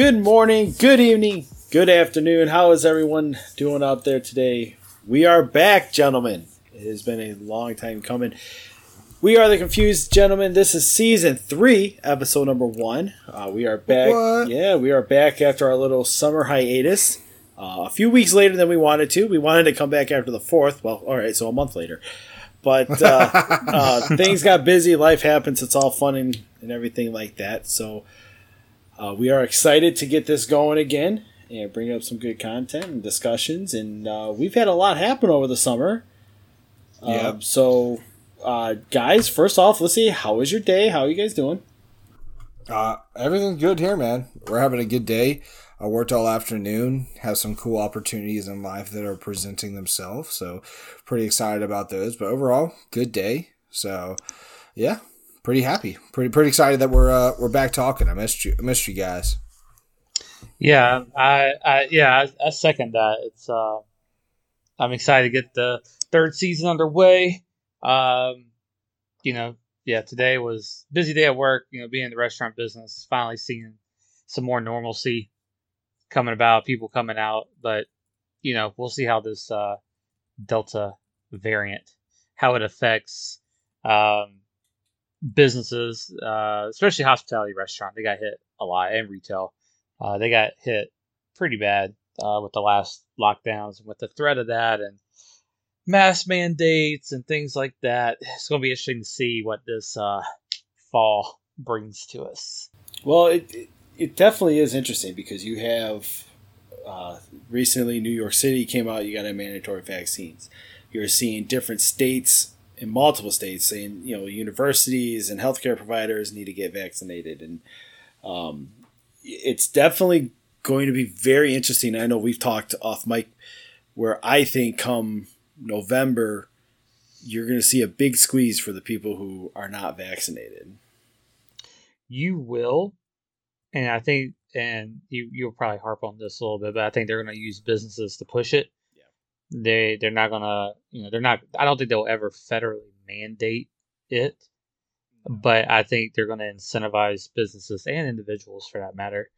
Good morning, good evening, good afternoon. How is everyone doing out there today? We are back, gentlemen. It has been a long time coming. We are the Confused Gentlemen. This is season three, episode number one. Uh, we are back. What? Yeah, we are back after our little summer hiatus. Uh, a few weeks later than we wanted to. We wanted to come back after the fourth. Well, all right, so a month later. But uh, uh, things got busy. Life happens. It's all fun and, and everything like that. So uh, we are excited to get this going again and bring up some good content and discussions. And uh, we've had a lot happen over the summer. Yeah. Um, so, uh, guys, first off, let's see. How was your day? How are you guys doing? Uh, everything's good here, man. We're having a good day. I worked all afternoon, have some cool opportunities in life that are presenting themselves. So, pretty excited about those. But overall, good day. So, yeah, pretty happy. Pretty pretty excited that we're uh, we're back talking. I missed you. I missed you guys. Yeah, I, I yeah, I, I second that. It's uh, I'm excited to get the third season underway. Um, you know, yeah, today was busy day at work. You know, being in the restaurant business, finally seeing some more normalcy coming about, people coming out. But you know, we'll see how this uh, Delta variant, how it affects um, businesses, uh, especially hospitality restaurant. They got hit a lot, and retail. Uh, they got hit pretty bad uh, with the last lockdowns and with the threat of that and mask mandates and things like that. It's going to be interesting to see what this uh, fall brings to us. Well, it, it, it definitely is interesting because you have uh, recently New York City came out, you got a mandatory vaccines. You're seeing different states in multiple states saying, you know, universities and healthcare providers need to get vaccinated. And um, it's definitely going to be very interesting. I know we've talked off mic where I think come November, you're going to see a big squeeze for the people who are not vaccinated. You will, and I think, and you you'll probably harp on this a little bit, but I think they're going to use businesses to push it. They they're not to you know they're not. I don't think they'll ever federally mandate it, but I think they're to incentivize businesses and individuals for that matter,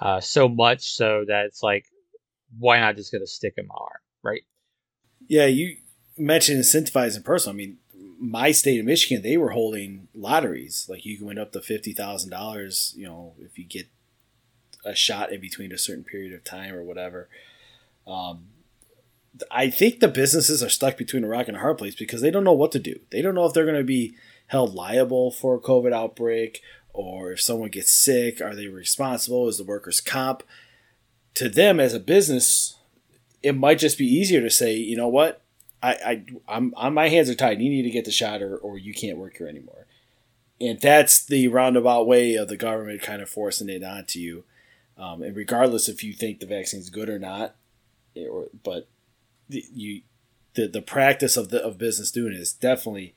uh, so much so that it's like, why not just get a stick in my arm, right? Yeah, you mentioned incentivizing personal. I mean, my state of Michigan, they were holding lotteries. Like you can win up to fifty thousand dollars. You know, if you get a shot in between a certain period of time or whatever. Um, I think the businesses are stuck between a rock and a hard place because they don't know what to do. They don't know if they're going to be held liable for a COVID outbreak or if someone gets sick, are they responsible? Is the workers' comp? To them as a business, it might just be easier to say, you know what, I, I I'm, I'm my hands are tied. You need to get the shot, or, or you can't work here anymore. And that's the roundabout way of the government kind of forcing it onto you. Um, and regardless if you think the vaccine's good or not, or but the, you the the practice of the of business doing it is definitely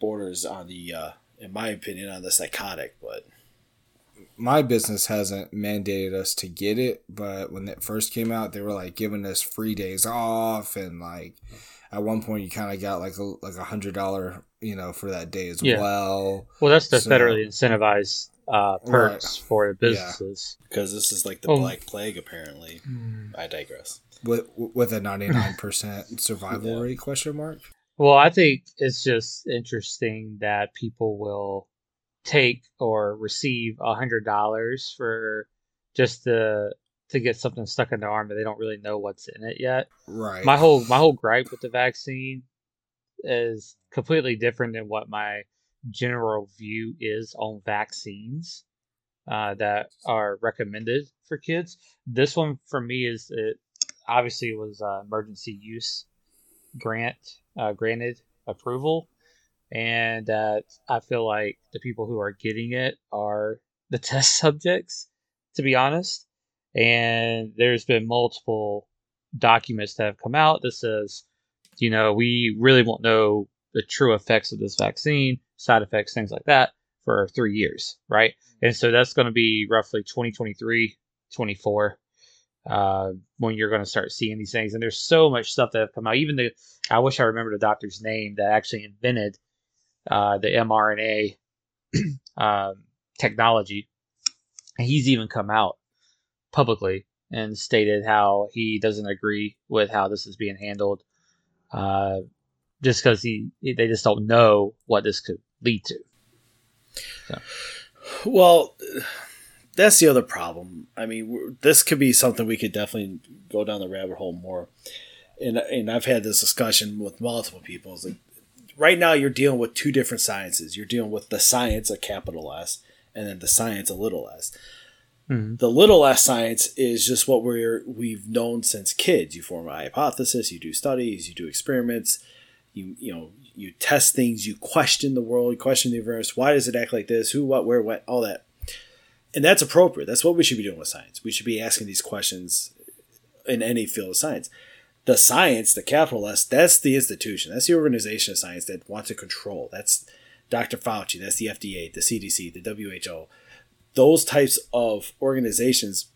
borders on the uh, in my opinion on the psychotic. But My business hasn't mandated us to get it, but when it first came out, they were like giving us free days off, and like at one point you kind of got like a like a hundred dollar you know for that day as Yeah. well. Well, that's the So- federally incentivized uh, perks for the businesses. because this is like the Oh. black plague, apparently. I digress. With with a 99% survival Yeah. rate question mark Well, I think it's just interesting that people will take or receive a hundred dollars for just to to get something stuck in their arm that they don't really know what's in it yet. right My whole my whole gripe with the vaccine is completely different than what my general view is on vaccines uh, that are recommended for kids. This one for me is it obviously was uh, emergency use grant uh, granted approval, and that I feel like the people who are getting it are the test subjects, to be honest. And there's been multiple documents that have come out that says, you know, we really won't know the true effects of this vaccine, side effects, things like that, for three years, right? And so that's going to be roughly 2023, 24 uh, when you're going to start seeing these things. And there's so much stuff that have come out. Even the, I wish I remember the doctor's name that actually invented uh, the mRNA um, technology. He's even come out publicly and stated how he doesn't agree with how this is being handled, uh, just because he they just don't know what this could lead to. So. Well, that's the other problem. I mean, this could be something we could definitely go down the rabbit hole more. And and I've had this discussion with multiple people. It's like right now you're dealing with two different sciences. You're dealing with the science, a capital S, and then the science, a little s. Mm-hmm. The little s science is just what we're we've known since kids. You form a hypothesis, you do studies, you do experiments, you you know you test things, you question the world, you question the universe. Why does it act like this? Who, what, where, what, all that. And that's appropriate. That's what we should be doing with science. We should be asking these questions in any field of science. The science, the capital S, that's the institution. That's the organization of science that wants to control. That's Dr. Fauci, that's the FDA, the CDC, the WHO. Those types of organizations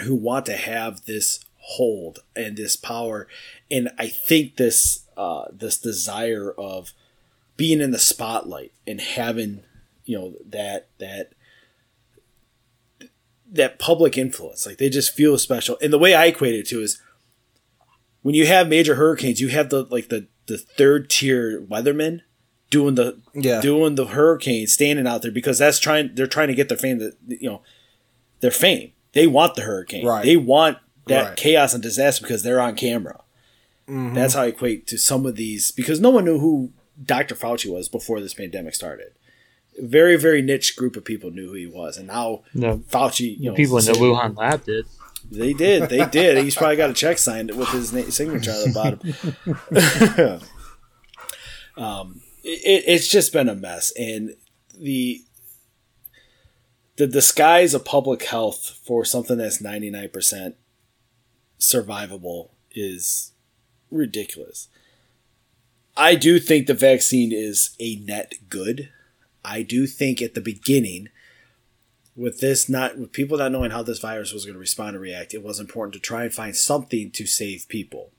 who want to have this hold and this power. And I think this uh, this desire of being in the spotlight and having you know that that that public influence like they just feel special and the way i equate it to is when you have major hurricanes you have the like the the third tier weathermen doing the yeah doing the hurricane standing out there because that's trying they're trying to get their fame that you know their fame they want the hurricane right they want that right. chaos and disaster because they're on camera Mm-hmm. That's how I equate to some of these because no one knew who Dr. Fauci was before this pandemic started. Very, very niche group of people knew who he was, and now no, Fauci, you know, people in the Wuhan lab did. They did, they did. He's probably got a check signed with his signature at the bottom. um, it, it's just been a mess, and the the disguise of public health for something that's ninety nine percent survivable is ridiculous. I do think the vaccine is a net good. I do think at the beginning, with this not with people not knowing how this virus was going to respond and react, it was important to try and find something to save people.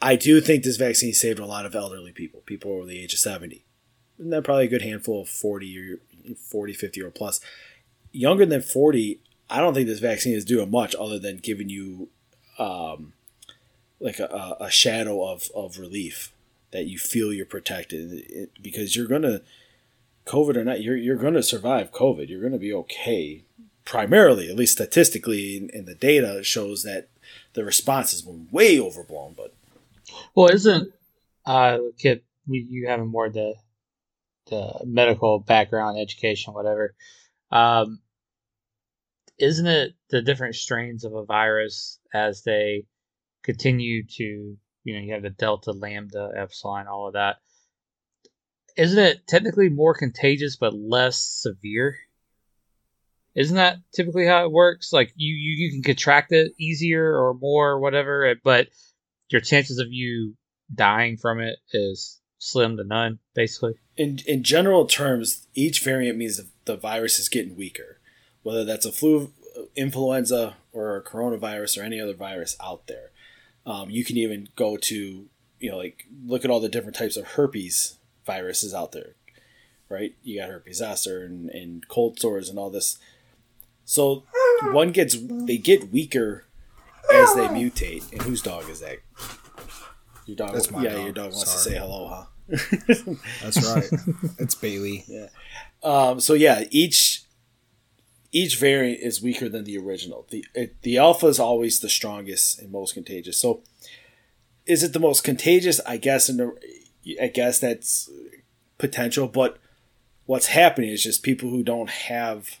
I do think this vaccine saved a lot of elderly people, people over the age of 70. And then probably a good handful of 40 or 40, 50 or plus. Younger than 40, I don't think this vaccine is doing much other than giving you um, like a, a shadow of, of relief that you feel you're protected because you're gonna COVID or not, you're you're gonna survive COVID. You're gonna be okay. Primarily, at least statistically, in the data shows that the response has been way overblown. But well, isn't uh, Kip, you having more the the medical background, education, whatever? Um, isn't it the different strains of a virus as they continue to, you know, you have the delta, lambda, epsilon, all of that. Isn't it technically more contagious but less severe? Isn't that typically how it works? Like you, you, you can contract it easier or more or whatever, but your chances of you dying from it is slim to none, basically. In in general terms, each variant means the virus is getting weaker. Whether that's a flu, influenza, or a coronavirus, or any other virus out there. Um, you can even go to, you know, like look at all the different types of herpes viruses out there, right? You got herpes zoster and, and cold sores and all this. So one gets, they get weaker as they mutate. And whose dog is that? Your dog. That's my yeah, dog. your dog wants Sorry. to say hello, huh? That's right. It's Bailey. Yeah. Um, so yeah, each each variant is weaker than the original. The it, the alpha is always the strongest and most contagious. So, is it the most contagious? I guess. In the, I guess that's potential. But what's happening is just people who don't have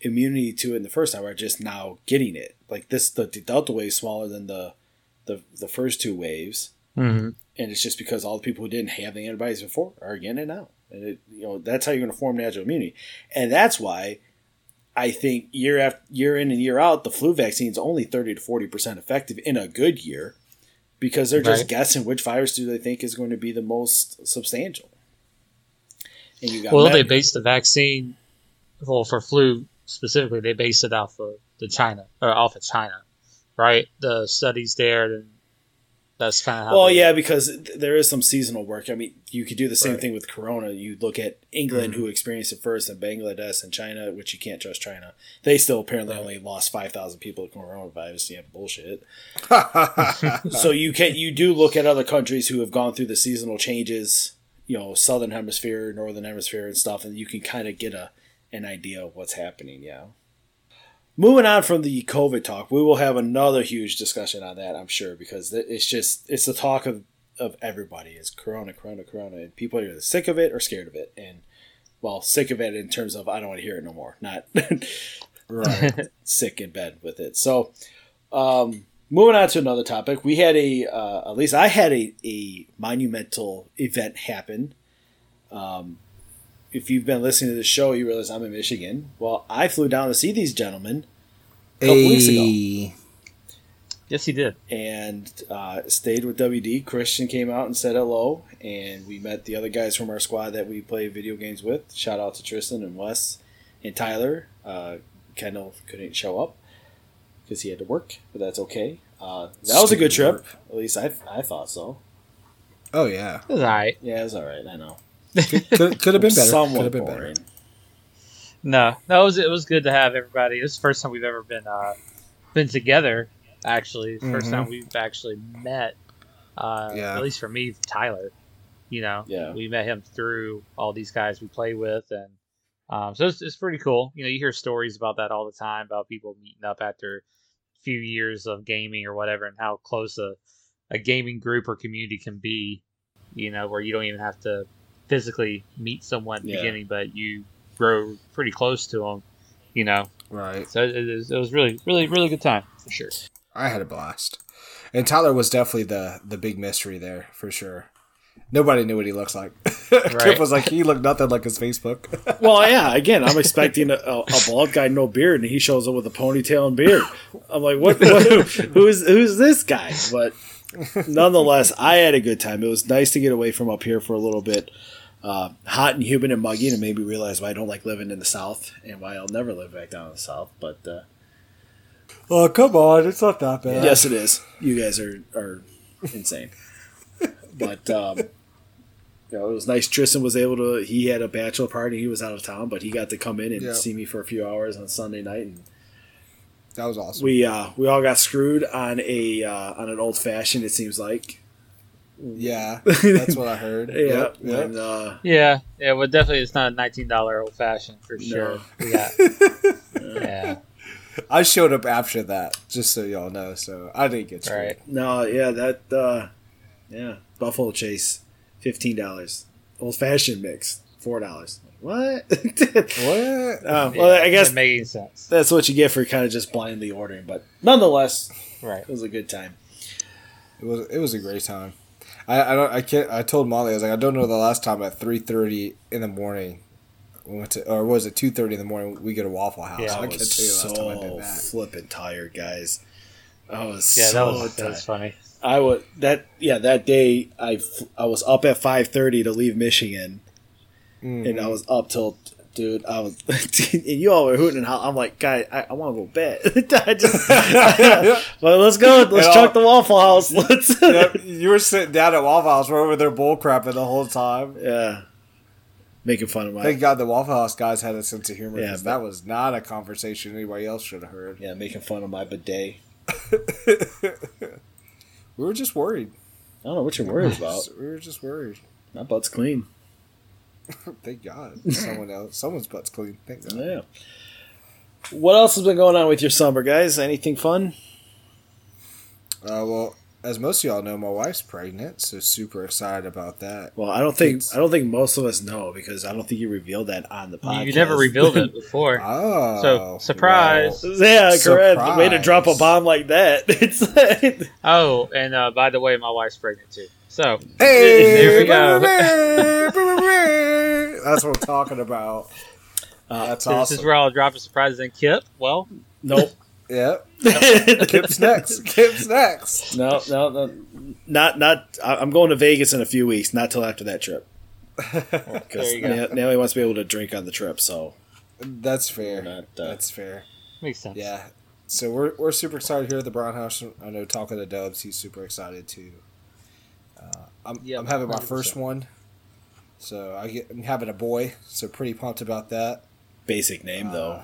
immunity to it in the first time are just now getting it. Like this, the, delta wave is smaller than the the the first two waves, mm-hmm. and it's just because all the people who didn't have the antibodies before are getting it now. And it, you know that's how you're going to form natural immunity, and that's why I think year after year in and year out, the flu vaccine is only thirty to forty percent effective in a good year, because they're just right. guessing which virus do they think is going to be the most substantial. And you got well, they base the vaccine, well, for flu specifically, they base it off of the China or off of China, right? The studies there, and That's kind of how. Well, yeah, because th- there is some seasonal work. I mean, you could do the same Right. thing with Corona. You look at England, Mm-hmm. who experienced it first, and Bangladesh and China, which you can't trust China. They still apparently only lost five thousand people to coronavirus. Yeah, bullshit. so you can you do look at other countries who have gone through the seasonal changes. You know, southern hemisphere, northern hemisphere, and stuff, and you can kind of get a an idea of what's happening. Yeah. Moving on from the COVID talk, we will have another huge discussion on that, I'm sure, because it's just it's the talk of of everybody is Corona, Corona, Corona, and people are either sick of it or scared of it, and well, sick of it in terms of I don't want to hear it no more, not sick in bed with it. So, um, moving on to another topic, we had a uh, at least I had a, a monumental event happen. Um, if you've been listening to the show, you realize I'm in Michigan. Well, I flew down to see these gentlemen a couple weeks ago yes, he did. and uh, stayed with WD. Christian came out and said hello, and we met the other guys from our squad that we play video games with. Shout out to Tristan and Wes and Tyler. Uh, Kendall couldn't show up because he had to work, but that's okay. Uh, that was a good trip. work. At least I, I thought so. Oh yeah, It was all right. Yeah, it was all right. I know. Could, could, could have been better. Somewhat Could have been boring. better. No, no, it was it was good to have everybody. It was the first time we've ever been uh, been together. Actually, It's the 1st Mhm. time we've actually met. Uh, Yeah. At least for me, Tyler. You know, Yeah. we met him through all these guys we play with, and um, so it's, it's pretty cool. You know, you hear stories about that all the time about people meeting up after a few years of gaming or whatever, and how close a a gaming group or community can be. You know, where you don't even have to physically meet someone at the Yeah. beginning, but you grow pretty close to them. You know, Right. so it, it, was, it was really, really, really good time for sure. I had a blast. And Tyler was definitely the the big mystery there for sure. Nobody knew what he looks like. Kip was like, he looked nothing like his Facebook. Well, yeah. Again, I'm expecting a, a, a bald guy, no beard, and he shows up with a ponytail and beard. I'm like, what? what who's who's this guy? But nonetheless, I had a good time. It was nice to get away from up here for a little bit. Uh, hot and humid and muggy, and it made me realize why I don't like living in the South and why I'll never live back down in the South. But uh, oh, come on. It's not that bad. yes, it is. You guys are are insane. but um, you know, it was nice. Tristan was able to. He had a bachelor party. He was out of town, but he got to come in and Yeah. see me for a few hours on Sunday night, and That was awesome. we uh, we all got screwed on a uh, on an old fashioned. It seems like. yeah, that's what I heard. Yeah. Yep, yep. And, uh, Yeah, yeah. Well, definitely, it's not a nineteen dollar old fashioned for sure. No. We got, yeah, I showed up after that, just so y'all know. So I didn't get screwed. right. no, yeah, that uh, yeah, Buffalo Trace, fifteen dollars. Old fashioned mix, four dollars. What? What? Uh, well, I guess it making sense. that's what you get for kind of just blindly ordering. But nonetheless, Right. it was a good time. It was it was a great time. I I don't I can't I told Molly I was like I don't know the last time at three thirty in the morning we went to or was it two thirty in the morning we get a Waffle House. Yeah, I I can't was tell you the last time I so did that. flipping tired, guys. I was Yeah, so that was that tired. was funny. I was that yeah that day I I was up at five thirty to leave Michigan Mhm. and I was up till dude I was and you all were hooting and hollering. I'm like guy I, I want to go bed I just well let's go let's And chuck all- the Waffle House let's Yep, you were sitting down at Waffle House. We're over there bull crapping the whole time. yeah making fun of my Thank God the Waffle House guys had a sense of humor Yeah, but- that was not a conversation anybody else should have heard. yeah making fun of my bidet we were just worried. I don't know what you're worried about We were just worried. my butt's clean Thank God. Someone else, someone's butt's clean. Thank God. yeah what else has been going on with your summer guys anything fun Uh, well, as most of y'all know, my wife's pregnant, so super excited about that. well I don't think It's- I don't think most of us know because I don't think you revealed that on the podcast You never revealed it before. Oh, So, surprise. Yeah, correct. The way to drop a bomb like that. It's like, Oh, and uh, by the way, my wife's pregnant too. So Hey, There we go. That's what I'm talking about. uh, That's awesome this is where I'll drop a surprise. And Kip, well, nope. Yep. no, Kip's next. Kip's next. no, no, not not. I- I'm going to Vegas in a few weeks. Not till after that trip. Because now, now he wants to be able to drink on the trip. So That's fair. Not, uh, That's fair. Makes sense. Yeah. so we're, we're super excited here at the Brown House. I know talking to Dubs, he's super excited too. I'm, Yep, I'm having my 100%. first one, so I get I'm having a boy, so pretty pumped about that. Basic name though. Uh,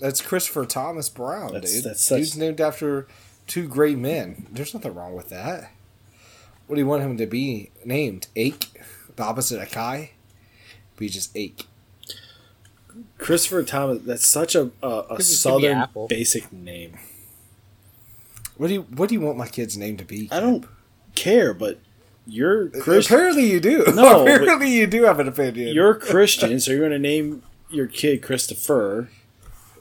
That's Christopher Thomas Brown, That's- dude. that's such- Dude's named after two great men. There's nothing wrong with that. What do you want him to be named? Ake, the opposite of Kai. Be just Ake. Christopher Thomas. That's such a a, a Could be- could be southern basic name. What do you What do you want my kid's name to be? I don't care, but you're Christian. Apparently you do. No, apparently you do have an opinion. You're Christian, so you're going to name your kid Christopher.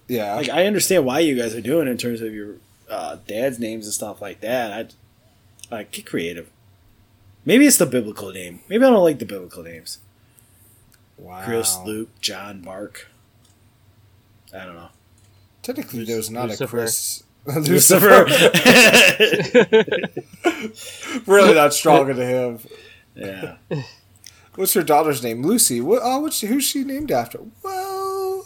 yeah. Like I understand why you guys are doing it in terms of your uh, dad's names and stuff like that. I like get creative. Maybe it's the biblical name. Maybe I don't like the biblical names. wow. Chris, Luke, John, Mark. I don't know. Technically, there's not Lucifer. a Chris. Lucifer. really not strong into him. yeah. What's your daughter's name? Lucy. What? Oh, what's who's she named after? Well,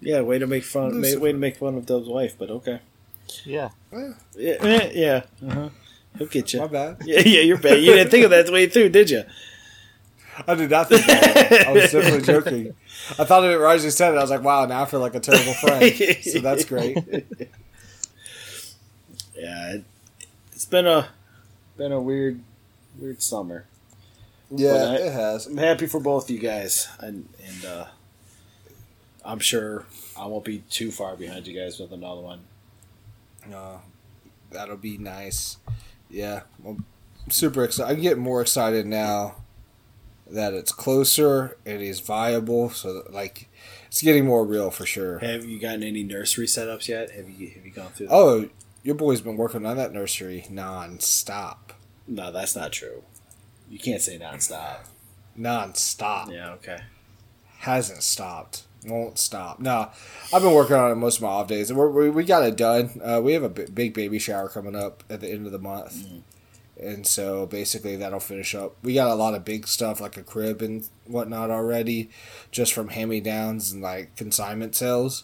Yeah, way to make fun. Way, Lucifer. way to make fun of Dub's wife, but okay. Yeah. eh, Yeah, eh, yeah. Uh-huh. He'll get you. my you. bad. Yeah, yeah, you're bad. You didn't think of that the way through, did you? I did not think that. I was definitely joking. I thought of it right as you said it. I was like, wow, now I feel like a terrible friend. So that's great. Yeah, it, it's been a been a weird weird summer. Yeah, I- it has. I'm happy for both of you guys, and and uh, I'm sure I won't be too far behind you guys with another one. Uh, that'll be nice. Yeah, I'm super excited. I'm getting more excited now that it's closer. It is viable. So that, like, it's getting more real for sure. Have you gotten any nursery setups yet? Have you have you gone through? That? Oh, your boy's been working on that nursery non-stop. no, that's not true. You can't say nonstop. Non-stop. Yeah, okay. Hasn't stopped. Won't stop. No, I've been working on it most of my off days. and We're, we we got it done. Uh, we have a big baby shower coming up at the end of the month, Mhm. and so basically that'll finish up. We got a lot of big stuff like a crib and whatnot already, just from hand me downs and like consignment sales.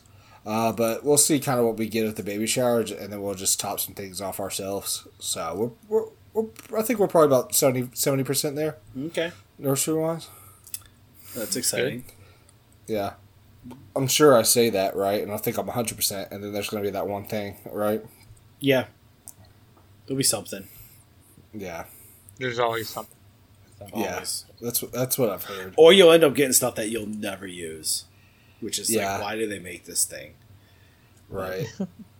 Uh, but we'll see kind of what we get at the baby shower, and then we'll just top some things off ourselves. So we're, we're, we're I think we're probably about 70 percent there Okay, nursery wise. that's exciting. Yeah. I'm sure I say that right, and I think I'm 100%, and then there's going to be that one thing, right? Yeah, there'll be something. Yeah. There's always something. Yeah. That's that's what I've heard. Or you'll end up getting stuff that you'll never use, which is Yeah. like, why do they make this thing? Right.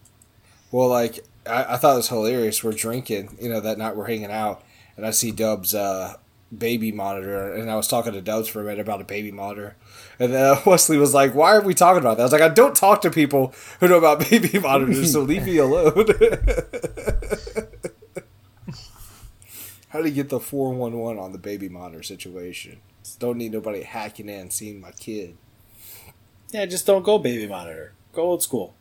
well, like, I, I thought it was hilarious. We're drinking, you know, that night we're hanging out, and I see Dub's uh, baby monitor, and I was talking to Dubs for a minute about a baby monitor. And uh, Wesley was like, Why are we talking about that? I was like, I don't talk to people who know about baby monitors, so leave me alone. How do you get the 411 on the baby monitor situation? Don't need nobody hacking in, and seeing my kid. Yeah, just don't go baby monitor. Go old school,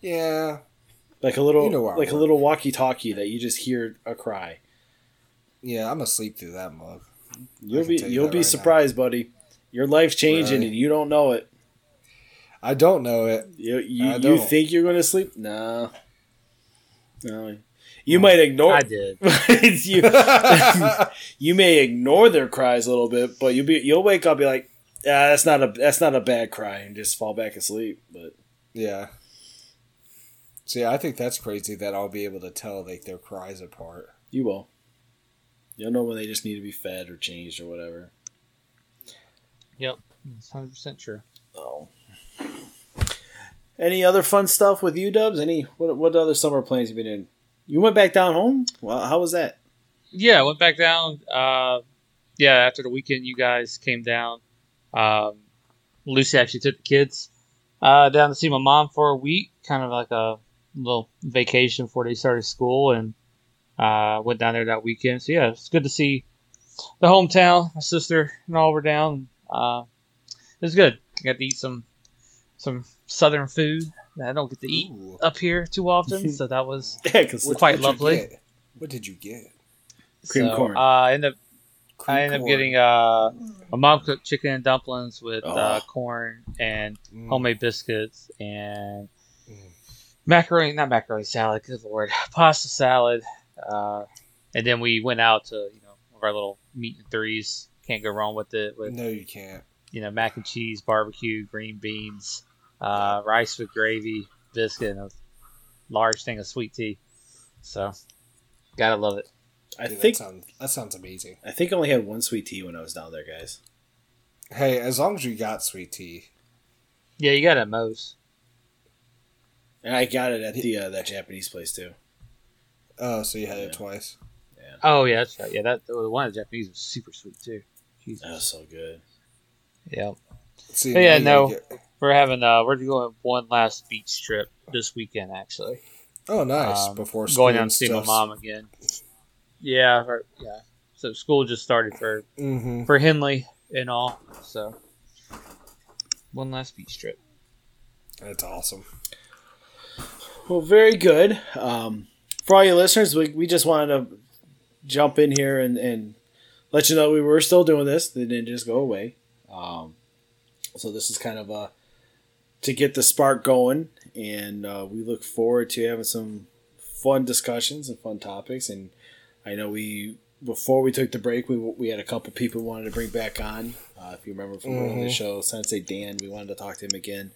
Yeah, like a little, You know where I like a little walkie-talkie that you just hear a cry. yeah, I'm asleep through that mug. You'll be, you you'll be right now. surprised, buddy. Your life's changing Right. and you don't know it. I don't know it. You, you, you think you're going to sleep? No, no. You might ignore. I did. you, you may ignore their cries a little bit, but you'll be you'll wake up, be like, ah, that's not a that's not a bad cry, and just fall back asleep. But Yeah. See, I think that's crazy that I'll be able to tell like their cries apart. you will. You'll know when they just need to be fed or changed or whatever. Yep. 100% true. Oh. Any other fun stuff with you, Dubs? Any what what other summer plans you been in? You went back down home. Well, how was that? Yeah, I went back down. Uh, yeah, after the weekend, you guys came down. Um, Lucy actually took the kids uh, down to see my mom for a week, kind of like a little vacation before they started school, and uh, went down there that weekend. So yeah, it's good to see the hometown. My sister and all were down. Uh, it was good. I got to eat some some southern food that I don't get to eat Ooh. up here too often. so that was Yeah, What- quite what'd lovely. What did you get? Cream so, corn. Uh, I ended up Cream I ended up getting uh, my mom cooked chicken and dumplings with uh, Oh. corn and Mm. homemade biscuits and Mm. macaroni, not macaroni salad. Good lord, pasta salad. Uh, and then we went out to you know one of our little meat and threes. Can't go wrong with it. With No, you can't. you know mac and cheese, barbecue, green beans, uh, rice with gravy, biscuit, and a large thing of sweet tea. So, gotta love it. I Dude, think that sounds, that sounds amazing. I think I only had one sweet tea when I was down there, guys. Hey, as long as you got sweet tea. Yeah, you got it, Moe's. And I got it at the uh, that Japanese place too. Oh, so you had Yeah. it twice. Yeah. Oh yeah, that's right. Yeah, that the one of the Japanese was super sweet too. Jesus. That was so good. Yeah. See, But yeah, no. get- We're having uh we're going one last beach trip this weekend actually. Oh, nice. Um, Before going down to see my mom again. Yeah, or, yeah. So school just started for Mm-hmm. for Henley and all. So one last beach trip. That's awesome. Well, very good. Um, for all you listeners, we, we just wanted to jump in here and, and let you know we were still doing this. They didn't just go away. Um, so this is kind of a to get the spark going, and uh, we look forward to having some fun discussions and fun topics. And I know we before we took the break, we, we had a couple people we wanted to bring back on. Uh, if you remember from in the show, Sensei Dan, we wanted to talk to him again.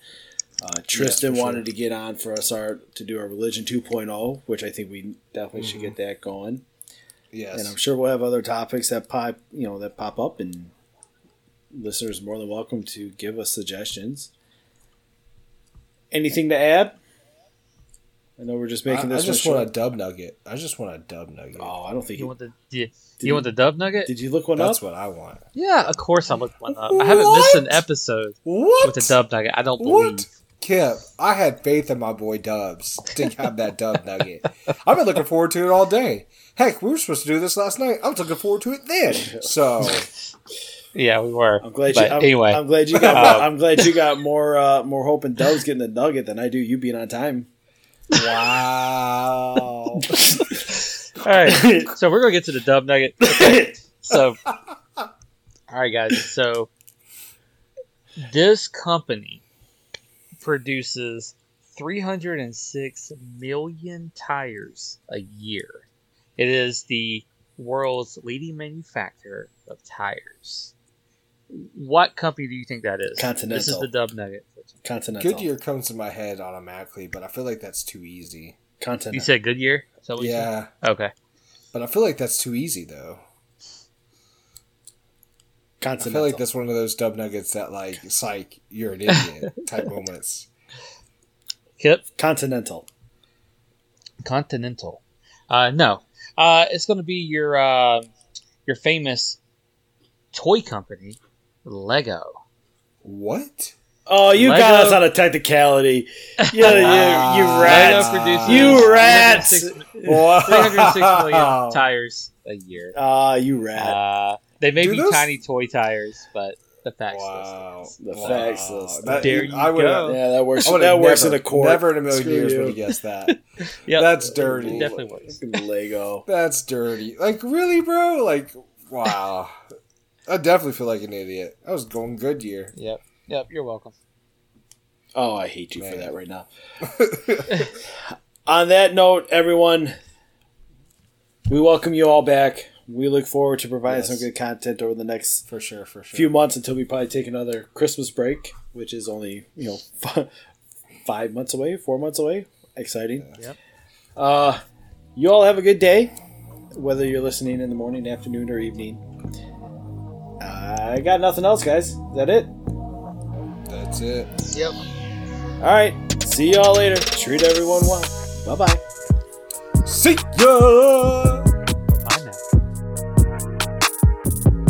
Uh, Tristan sure. wanted to get on for us our to do our religion 2.0, which I think we definitely should get that going. Yes. And I'm sure we'll have other topics that pop, you know, that pop up, and listeners are more than welcome to give us suggestions. Anything to add? I know we're just making I this. I just one want a dub nugget. I just want a dub nugget. Oh, I don't think You you. want the you, Did you want the dub nugget? Did you look one That's up? That's what I want. yeah, of course I looked one up. I haven't missed an episode What? with the dub nugget. I don't believe. What? Kip, I had faith in my boy Dubs to have that dub nugget. I've been looking forward to it all day. Heck, we were supposed to do this last night. I was looking forward to it then. So, Yeah, we were. I'm glad you. I'm, anyway, I'm glad you got. Um, I'm glad you got more uh, more hope in Dubs getting the nugget than I do. You being on time. Wow. all right. So we're gonna get to the dub nugget. Okay. So, all right, guys. So this company produces 306 million tires a year. It is the world's leading manufacturer of tires. What company do you think that is? Continental. This is the dub nugget. Continental. Goodyear comes to my head automatically, but I feel like that's too easy. Continental. You said Goodyear? Is that what Yeah, said? Okay. but I feel like that's too easy though. Continental. I Continental. feel like that's one of those dub nuggets that like, psych, you're an idiot type moments. Kip? Continental. Continental. Uh, no. Uh, it's going to be your uh, your famous toy company, Lego. What? Oh, you Lego- got us on a technicality. Yeah, Wow. you, you rats. produces You rats. 306 Wow. 306 million tires a year. Ah, you rat. Uh, they may Do be those- tiny toy tires, but the facts. Wow. The Wow. facts list. That- There you I would go. yeah, that works. That have works in a court. Never in a million Screw years you. would have guess that. Yep. That's dirty. It definitely works. Lego. That's dirty. Like really, bro? Like wow. I definitely feel like an idiot. I was going Goodyear. Yep. Yep. You're welcome. Oh, I hate you for that right now. On that note, everyone, we welcome you all back. We look forward to providing Yes. some good content over the next for sure, for sure. few months until we probably take another Christmas break, which is only you know f- five months away, four months away. Exciting. Yep. Uh, you all have a good day, whether you're listening in the morning, afternoon, or evening. I got nothing else, guys. Is that it? That's it. Yep. All right. See y'all later. Treat everyone well. Bye bye. See ya.